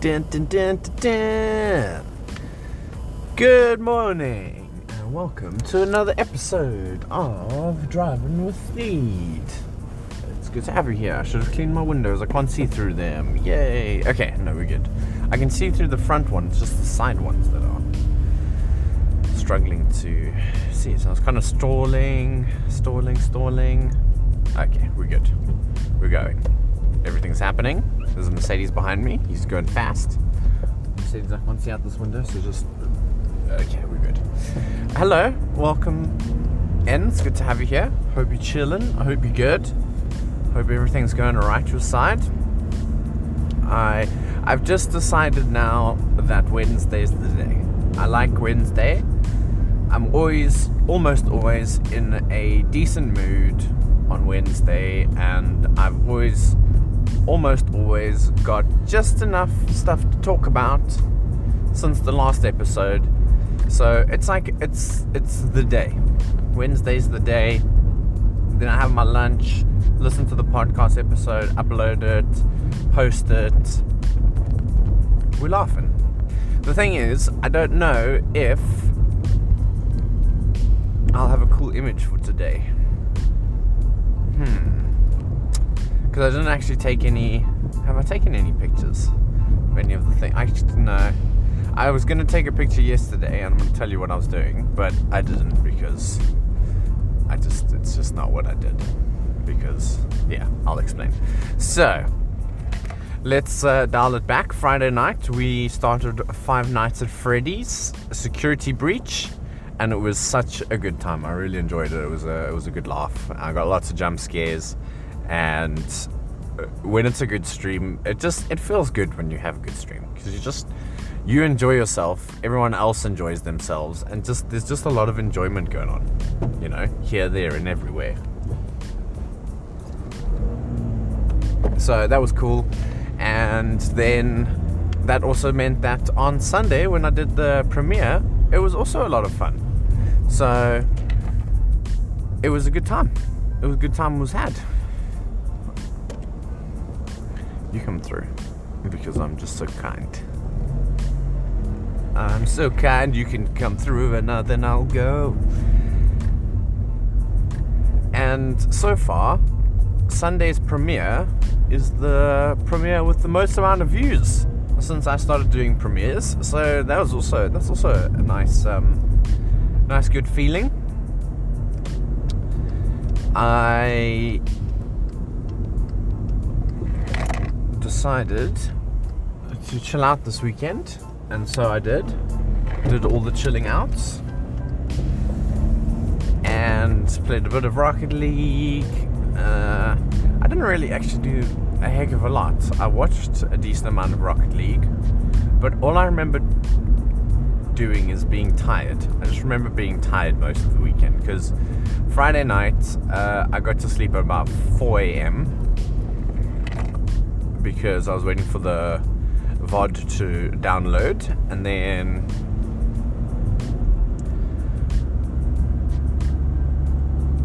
Dun, dun, dun. Good morning, and welcome to another episode of Driving with Theed. It's good to have you here. I should have cleaned my windows. I can't see through them. Yay! Okay, no, we're good. I can see through the front ones, just the side ones that are struggling to see. So I was kind of stalling, stalling, stalling. Okay, we're good. We're going. Everything's happening. There's a Mercedes behind me. He's going fast. Mercedes, I can't see out this window, so just. Okay, we're good. Hello, welcome in. It's good to have you here. Hope you're chilling. I hope you're good. Hope everything's going alright your side. I I've just decided now that Wednesday's the day. I like Wednesday. I'm always, almost always, in a decent mood on Wednesday, and I've always, almost always, got just enough stuff to talk about since the last episode. So it's like it's it's the day. Wednesday's the day. Then I have my lunch, listen to the podcast episode, upload it, post it. We're laughing. The thing is, I don't know if I'll have a cool image for today. Hmm. Because I didn't actually take any. Have I taken any pictures of any of the thing? I no. I was gonna take a picture yesterday, and I'm gonna tell you what I was doing, but I didn't because I just it's just not what I did. Because yeah, I'll explain. So let's uh, dial it back. Friday night we started Five Nights at Freddy's, security breach, and it was such a good time. I really enjoyed it. It was a it was a good laugh. I got lots of jump scares, and uh, when it's a good stream, it just it feels good when you have a good stream because you just you enjoy yourself, everyone else enjoys themselves, and just there's just a lot of enjoyment going on, you know, here, there, and everywhere. So that was cool, and then that also meant that on Sunday when I did the premiere, it was also a lot of fun. So it was a good time. It was a good time was had. You come through because I'm just so kind. I'm so kind you can come through and then I'll go. And so far, Sunday's premiere is the premiere with the most amount of views since I started doing premieres. So that was also that's also a nice um, nice good feeling. I decided to chill out this weekend and so I did. Did all the chilling outs and played a bit of Rocket League. Uh, I didn't really actually do a heck of a lot. I watched a decent amount of Rocket League, but all I remember doing is being tired. I just remember being tired most of the weekend because Friday night uh, I got to sleep at about 4 a.m. because I was waiting for the VOD to download, and then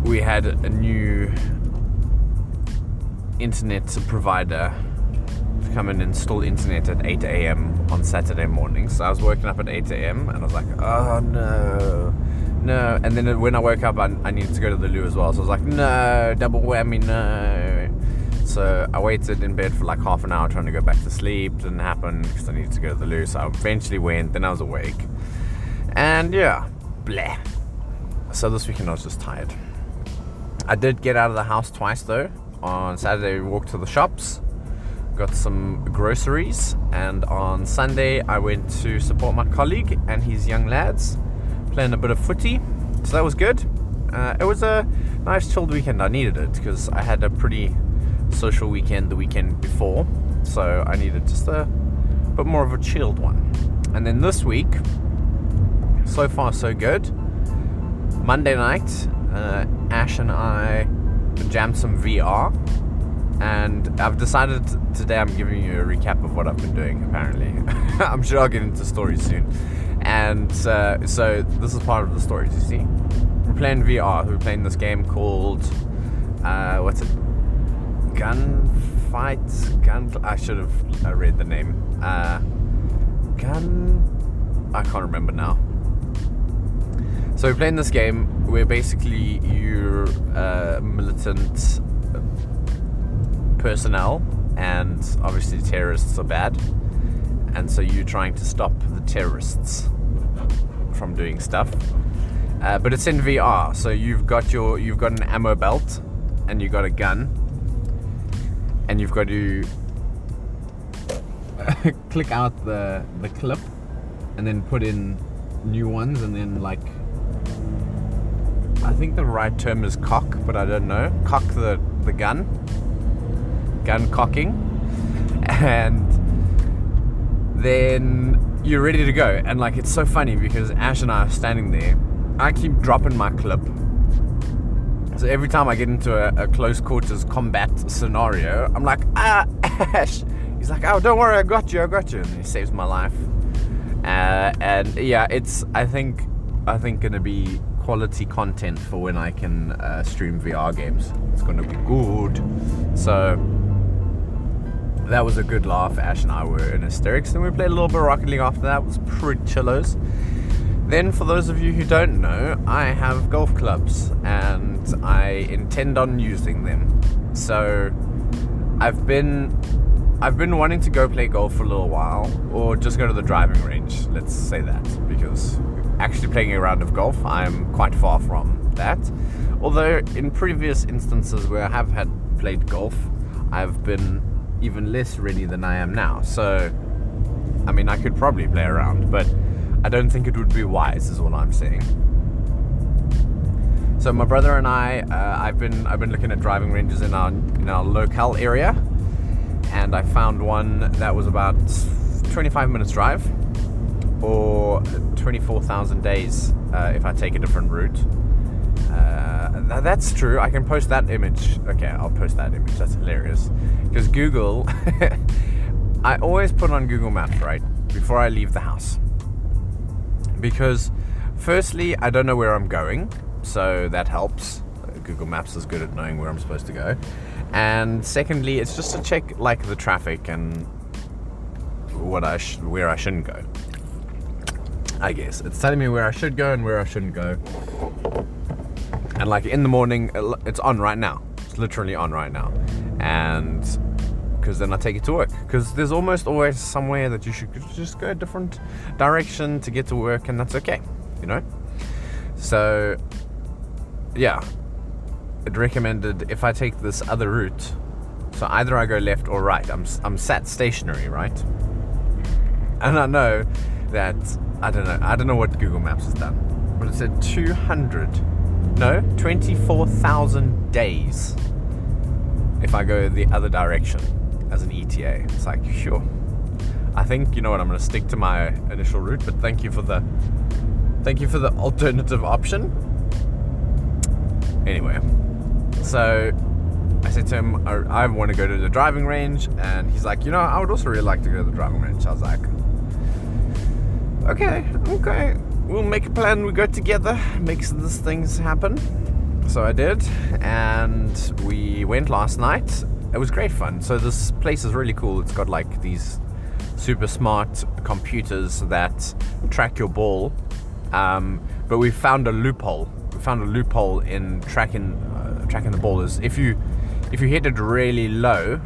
we had a new internet provider to come and install internet at 8 a.m. on Saturday morning. So I was waking up at 8 a.m. and I was like, oh no, no. And then when I woke up, I, I needed to go to the loo as well. So I was like, no, double whammy, no. So I waited in bed for like half an hour trying to go back to sleep. Didn't happen because I needed to go to the loo. So I eventually went. Then I was awake. And yeah, bleh. So this weekend I was just tired. I did get out of the house twice though. On Saturday we walked to the shops, got some groceries, and on Sunday I went to support my colleague and his young lads, playing a bit of footy. So that was good. Uh, it was a nice chilled weekend. I needed it because I had a pretty social weekend the weekend before, so I needed just a bit more of a chilled one. And then this week, so far so good. Monday night, uh, Ash and I jammed some VR, and I've decided today I'm giving you a recap of what I've been doing. Apparently, I'm sure I'll get into stories soon. And uh, so this is part of the stories. You see, we're playing VR. We're playing this game called uh, what's it? Gun fight Gun. I should have uh, read the name. Uh, gun. I can't remember now. So we're playing this game where basically you're uh, militant personnel, and obviously terrorists are bad, and so you're trying to stop the terrorists from doing stuff. Uh, but it's in VR, so you've got your you've got an ammo belt, and you've got a gun, and you've got to click out the the clip, and then put in new ones, and then like I think the right term is cock, but I don't know. Cock the, the gun. Gun cocking. And then you're ready to go. And like it's so funny because Ash and I are standing there. I keep dropping my clip. So every time I get into a, a close quarters combat scenario, I'm like, ah, Ash. He's like, oh, don't worry, I got you, I got you. And he saves my life. Uh, and yeah, it's, I think, I think gonna be quality content for when I can uh, stream VR games. It's going to be good. So that was a good laugh. Ash and I were in hysterics, and we played a little bit of Rocket League after that. It was pretty chillos. Then, for those of you who don't know, I have golf clubs and I intend on using them. So I've been I've been wanting to go play golf for a little while, or just go to the driving range. Let's say that because actually playing a round of golf, I'm quite far from that. Although in previous instances where I have had played golf, I've been even less ready than I am now. So, I mean, I could probably play around, but I don't think it would be wise, is what I'm saying. So my brother and I, uh, I've been I've been looking at driving ranges in our in our local area, and I found one that was about 25 minutes drive or 24,000 days uh, if I take a different route. Uh, that's true. I can post that image. Okay, I'll post that image. That's hilarious. Because Google, I always put on Google Maps, right? Before I leave the house. Because, firstly, I don't know where I'm going. So that helps. Google Maps is good at knowing where I'm supposed to go. And secondly, it's just to check like the traffic and what I sh- where I shouldn't go. I guess. It's telling me where I should go and where I shouldn't go. And like in the morning, uh, it's on right now. It's literally on right now. And because then I take it to work. Because there's almost always somewhere that you should just go a different direction to get to work, and that's okay, you know? So, yeah, it recommended if I take this other route, so either I go left or right, I'm, I'm sat stationary, right? And I know that I don't know. I don't know what Google Maps has done, but it said 200, no, 24,000 days if I go the other direction as an ETA. It's like, sure. I think you know what. I'm going to stick to my initial route, but thank you for the thank you for the alternative option. Anyway, so I said to him, I, I want to go to the driving range, and he's like, you know, I would also really like to go to the driving range. I was like, okay, okay, we'll make a plan. We go together, makes these things happen. So I did, and we went last night. It was great fun. So this place is really cool. It's got like these super smart computers that track your ball. Um, but we found a loophole. We found a loophole in tracking uh, tracking the ball. Is if you if you hit it really low,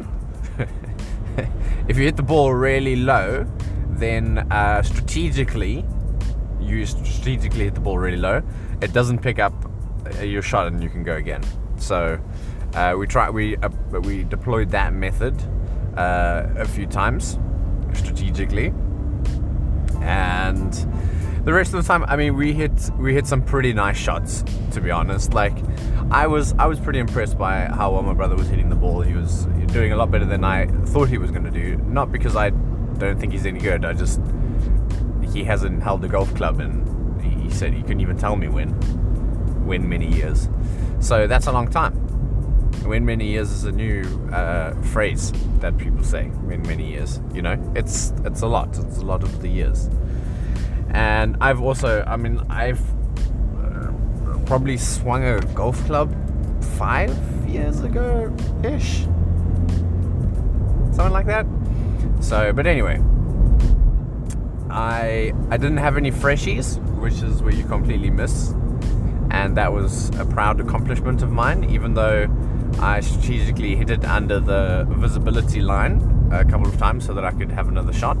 if you hit the ball really low, then uh, strategically, you strategically hit the ball really low. It doesn't pick up uh, your shot, and you can go again. So uh, we try we uh, we deployed that method uh, a few times strategically, and the rest of the time, I mean, we hit we hit some pretty nice shots. To be honest, like I was I was pretty impressed by how well my brother was hitting the ball. He was doing a lot better than I thought he was going to do. Not because I don't think he's any good. I just he hasn't held a golf club, and he said he couldn't even tell me when. When many years. So that's a long time. When many years is a new uh, phrase that people say. When many years, you know, it's it's a lot. It's a lot of the years. And I've also, I mean, I've uh, probably swung a golf club five years ago ish something like that. So, but anyway, I I didn't have any freshies, which is where you completely miss, and that was a proud accomplishment of mine. Even though I strategically hit it under the visibility line a couple of times so that I could have another shot.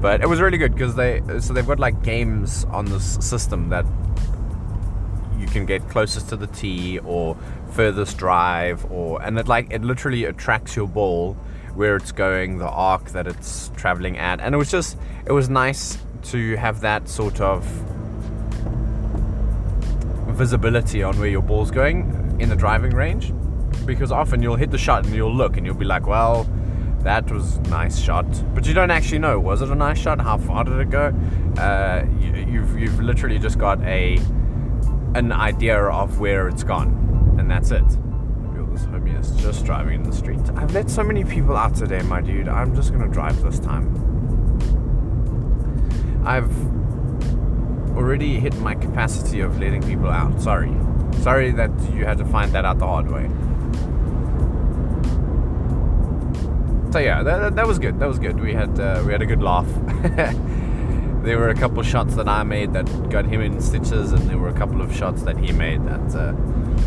But it was really good because they so they've got like games on this system that you can get closest to the tee or furthest drive or and it like it literally attracts your ball where it's going, the arc that it's traveling at, and it was just it was nice to have that sort of visibility on where your ball's going in the driving range because often you'll hit the shot and you'll look and you'll be like, well, that was a nice shot, but you don't actually know was it a nice shot? How far did it go? Uh, you, you've you've literally just got a an idea of where it's gone, and that's it. This homie is just driving in the street. I've let so many people out today, my dude. I'm just gonna drive this time. I've already hit my capacity of letting people out. Sorry. Sorry that you had to find that out the hard way. So yeah, that, that was good. That was good. We had uh, we had a good laugh. there were a couple shots that I made that got him in stitches, and there were a couple of shots that he made that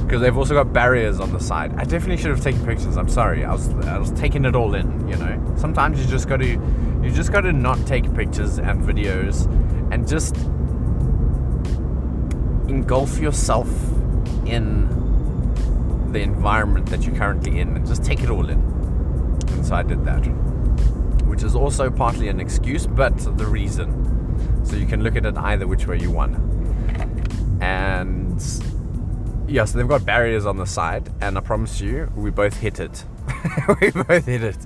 because uh, they've also got barriers on the side. I definitely should have taken pictures. I'm sorry. I was I was taking it all in. You know, sometimes you just got to you just got to not take pictures and videos and just engulf yourself in the environment that you're currently in and just take it all in. So I did that, which is also partly an excuse, but the reason. So you can look at it either which way you want. And yeah, so they've got barriers on the side, and I promise you, we both hit it. we both hit it.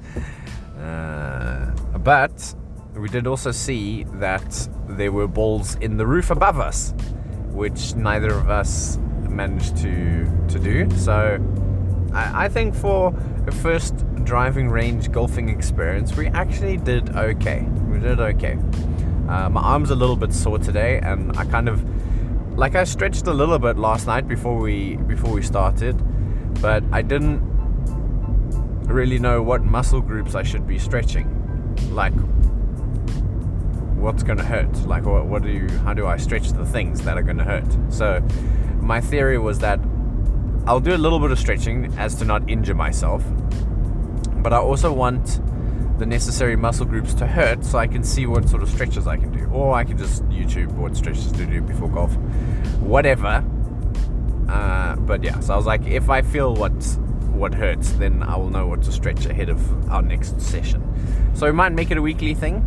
Uh, but we did also see that there were balls in the roof above us, which neither of us managed to to do. So I, I think for a first driving range golfing experience, we actually did okay. We did okay. Uh, my arm's a little bit sore today, and I kind of like I stretched a little bit last night before we before we started, but I didn't really know what muscle groups I should be stretching. Like what's going to hurt? Like what, what do you how do I stretch the things that are going to hurt? So my theory was that I'll do a little bit of stretching as to not injure myself, but I also want the necessary muscle groups to hurt so I can see what sort of stretches I can do. Or I can just YouTube what stretches to do before golf. Whatever. Uh, but yeah, so I was like, if I feel what what hurts, then I will know what to stretch ahead of our next session. So we might make it a weekly thing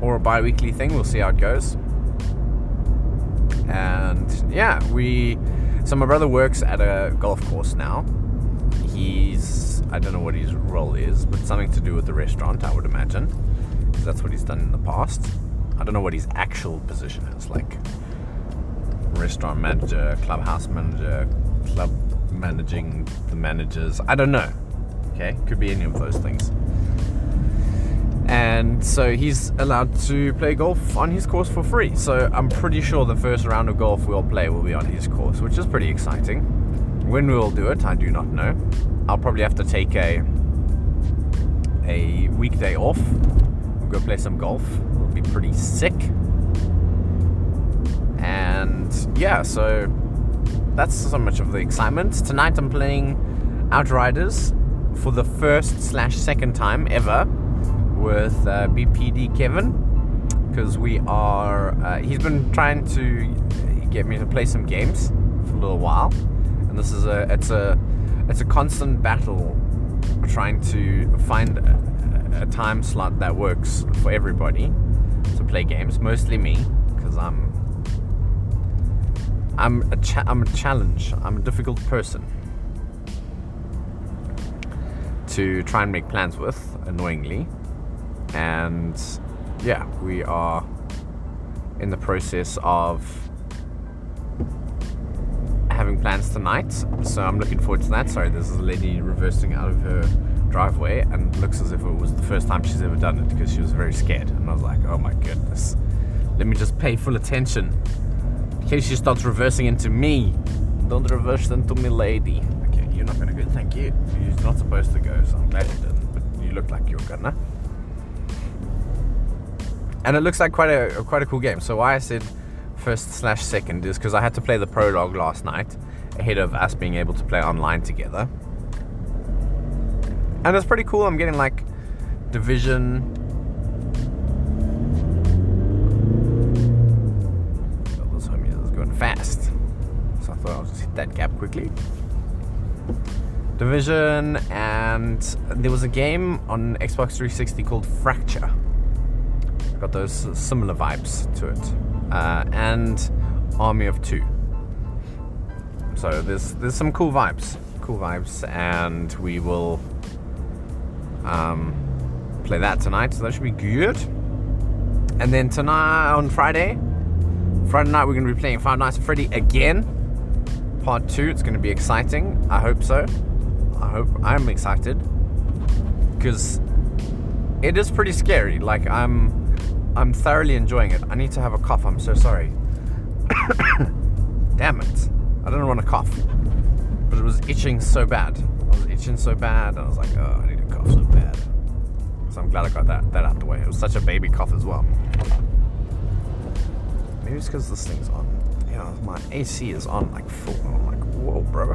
or a bi-weekly thing. We'll see how it goes. And yeah, we. So my brother works at a golf course now. He's I don't know what his role is, but something to do with the restaurant, I would imagine, because that's what he's done in the past. I don't know what his actual position is, like restaurant manager, clubhouse manager, club managing the managers. I don't know. Okay, could be any of those things. And so he's allowed to play golf on his course for free. So I'm pretty sure the first round of golf we'll play will be on his course, which is pretty exciting. When we'll do it, I do not know. I'll probably have to take a a weekday off. We'll go play some golf. It'll be pretty sick. And yeah, so that's so much of the excitement. Tonight I'm playing Outriders for the first slash second time ever with uh, BPD Kevin because we are. Uh, he's been trying to get me to play some games for a little while, and this is a. It's a it's a constant battle trying to find a, a time slot that works for everybody to play games. Mostly me, because I'm I'm a cha- I'm a challenge. I'm a difficult person to try and make plans with, annoyingly. And yeah, we are in the process of having plans tonight, so I'm looking forward to that. Sorry, there's a lady reversing out of her driveway and looks as if it was the first time she's ever done it because she was very scared. And I was like, oh my goodness, let me just pay full attention in case she starts reversing into me. Don't reverse into me, lady. Okay, you're not gonna go. Thank you. You're not supposed to go, so I'm glad you didn't. But you looked like you were gonna. And it looks like quite a quite a cool game. So why I said first slash second is because I had to play the prologue last night ahead of us being able to play online together. And it's pretty cool. I'm getting like division. Is going fast. So I thought I'll just hit that gap quickly. Division, and there was a game on Xbox 360 called Fracture. Got those similar vibes to it, uh, and Army of Two. So there's there's some cool vibes, cool vibes, and we will um, play that tonight. So that should be good. And then tonight on Friday, Friday night we're going to be playing Five Nights at Freddy again, part two. It's going to be exciting. I hope so. I hope I'm excited because it is pretty scary. Like I'm, I'm thoroughly enjoying it. I need to have a cough. I'm so sorry. Damn it! I don't want to cough, but it was itching so bad. I was itching so bad, I was like, oh, I need to cough so bad. So I'm glad I got that that out the way. It was such a baby cough as well. Maybe it's because this thing's on. Know, my AC is on like full. I'm like, whoa, bro.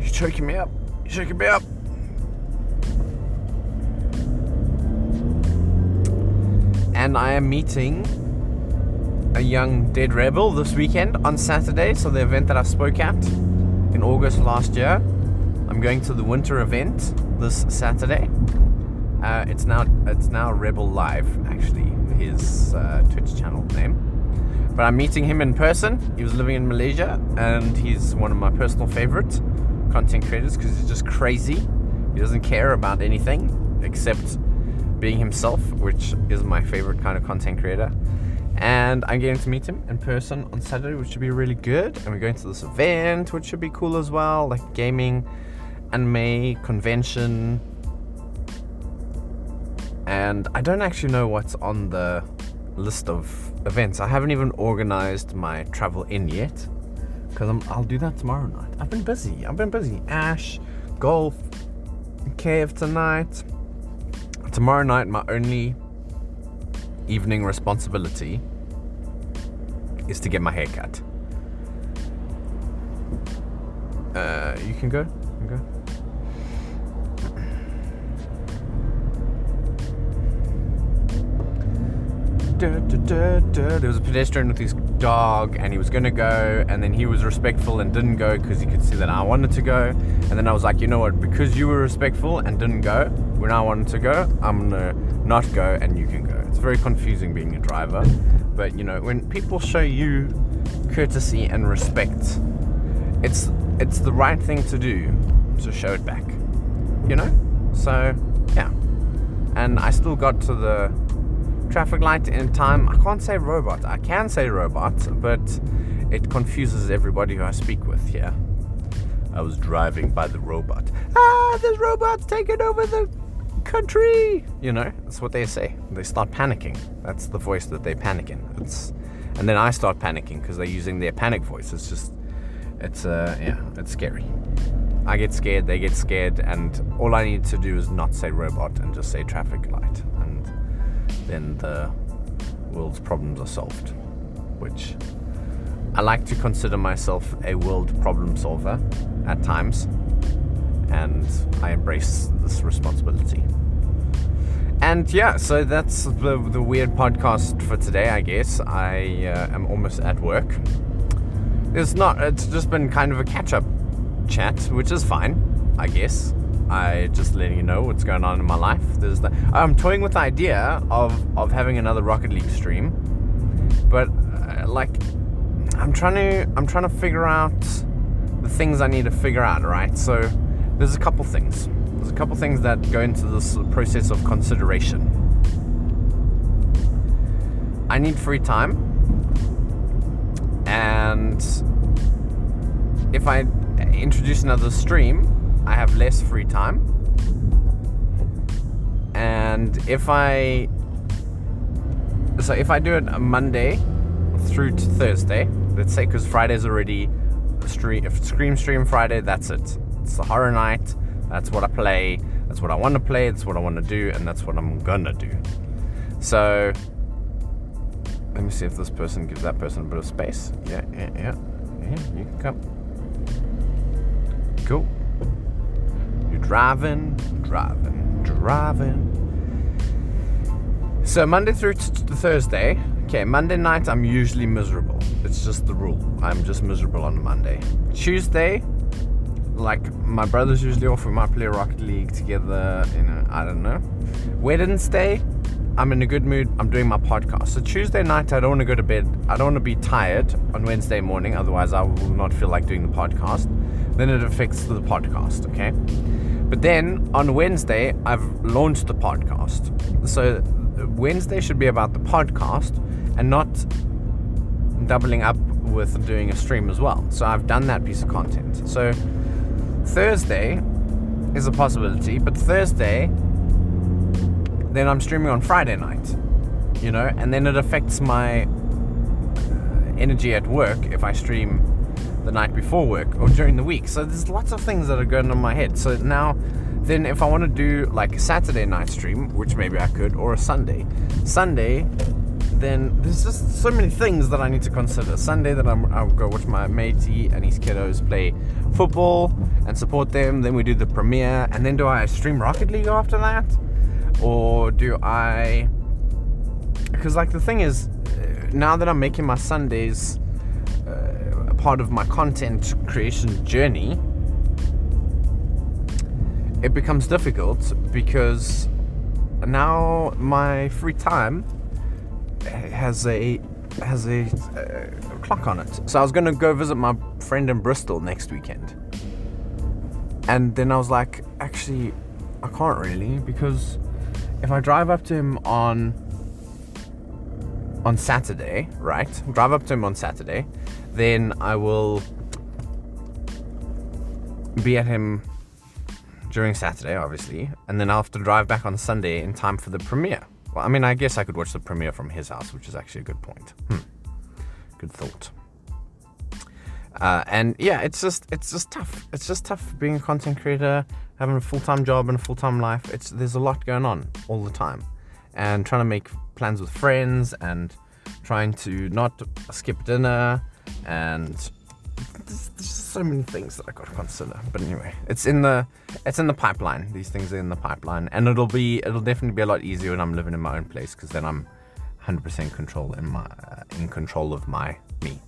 You're choking me up. You're choking me up. And I am meeting a young dead rebel this weekend on Saturday. So the event that I spoke at in August last year. I'm going to the winter event this Saturday. Uh, it's now it's now Rebel Live, actually, his uh, Twitch channel name. But I'm meeting him in person. He was living in Malaysia, and he's one of my personal favorite content creators because he's just crazy. He doesn't care about anything except being himself, which is my favorite kind of content creator. And I'm getting to meet him in person on Saturday, which should be really good. And we're going to this event, which should be cool as well, like gaming, anime, convention. And I don't actually know what's on the list of events. I haven't even organized my travel in yet because I'll do that tomorrow night. I've been busy. I've been busy. Ash, golf, cave tonight. Tomorrow night, my only evening responsibility is to get my hair cut. Uh, you can go. You can go. There was a pedestrian with his dog, and he was gonna go, and then he was respectful and didn't go because he could see that I wanted to go. And then I was like, you know what? Because you were respectful and didn't go when I wanted to go, I'm gonna not go, and you can go. It's very confusing being a driver, but you know when people show you courtesy and respect, it's it's the right thing to do to show it back. You know? So yeah. And I still got to the traffic light in time. I can't say robot. I can say robot, but it confuses everybody who I speak with here. I was driving by the robot. Ah, this robot's taking over the country. You know, that's what they say. They start panicking. That's the voice that they panic in. It's, and then I start panicking because they're using their panic voice. It's just, it's uh, yeah, it's scary. I get scared, they get scared, and all I need to do is not say robot and just say traffic light, and then the world's problems are solved. Which I like to consider myself a world problem solver at times, and I embrace this responsibility. And yeah, so that's the, the weird podcast for today, I guess. I uh, am almost at work. It's not, it's just been kind of a catch up chat, which is fine, I guess. I just letting you know what's going on in my life. There's the, I'm toying with the idea of, of having another Rocket League stream, but uh, like I'm trying to I'm trying to figure out the things I need to figure out. Right, so there's a couple things. There's a couple things that go into this process of consideration. I need free time, and if I introduce another stream, I have less free time. And if I so if I do it Monday through to Thursday, let's say because Friday's already stream if Scream Stream Friday, that's it. It's a horror night. That's what I play. That's what I want to play. That's what I want to do, and that's what I'm gonna do. So let me see if this person gives that person a bit of space. Yeah, yeah, yeah. Yeah, you can come. Cool. You're driving, driving, driving. So Monday through to Thursday. Okay, Monday night I'm usually miserable. It's just the rule. I'm just miserable on Monday. Tuesday, like my brother's usually off. We might play Rocket League together. You know, I don't know. Wednesday, I'm in a good mood. I'm doing my podcast. So Tuesday night, I don't want to go to bed. I don't want to be tired on Wednesday morning. Otherwise, I will not feel like doing the podcast. Then it affects the podcast. Okay. But then on Wednesday, I've launched the podcast. So Wednesday should be about the podcast and not doubling up with doing a stream as well. So I've done that piece of content. So Thursday is a possibility, but Thursday then I'm streaming on Friday night, you know, and then it affects my uh, energy at work if I stream the night before work or during the week. So there's lots of things that are going on in my head. So now, then if I want to do like a Saturday night stream, which maybe I could, or a Sunday, Sunday, then there's just so many things that I need to consider. Sunday that I'm, I'll go watch my matey and his kiddos play football and support them. Then we do the premiere, and then do I stream Rocket League after that? or do I? Because like the thing is, uh, now that I'm making my Sundays uh, a part of my content creation journey, it becomes difficult because now my free time has a has a, a, clock on it. So I was going to go visit my friend in Bristol next weekend. And then I was like, actually, I can't really because if I drive up to him on on Saturday, right? Drive up to him on Saturday, then I will be at him during Saturday, obviously, and then I'll have to drive back on Sunday in time for the premiere. Well, I mean, I guess I could watch the premiere from his house, which is actually a good point. Hmm. Good thought. Uh, and yeah, it's just it's just tough. It's just tough being a content creator, having a full time job and a full time life. It's there's a lot going on all the time, and trying to make plans with friends and trying to not skip dinner and there's, there's so many things that I got to consider. But anyway, it's in the it's in the pipeline. These things are in the pipeline, and it'll be it'll definitely be a lot easier when I'm living in my own place because then I'm 100% control in my uh, in control of my me.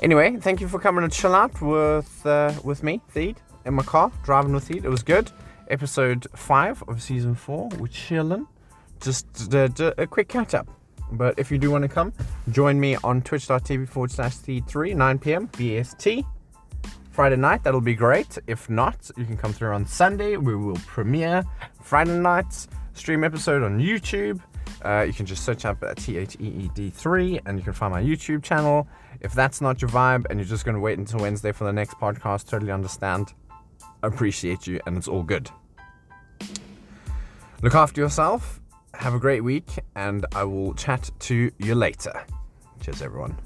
Anyway, thank you for coming to chill out with uh, with me, Theed, in my car, driving with Theed. It was good. Episode 5 of season 4, we're chilling. Just a quick catch up. But if you do want to come, join me on twitch.tv forward slash Theed3, 9 p.m. BST. Friday night, that'll be great. If not, you can come through on Sunday. We will premiere Friday night's stream episode on YouTube. Uh, you can just search up T H E E D 3 and you can find my YouTube channel. If that's not your vibe and you're just going to wait until Wednesday for the next podcast, totally understand. Appreciate you, and it's all good. Look after yourself. Have a great week, and I will chat to you later. Cheers, everyone.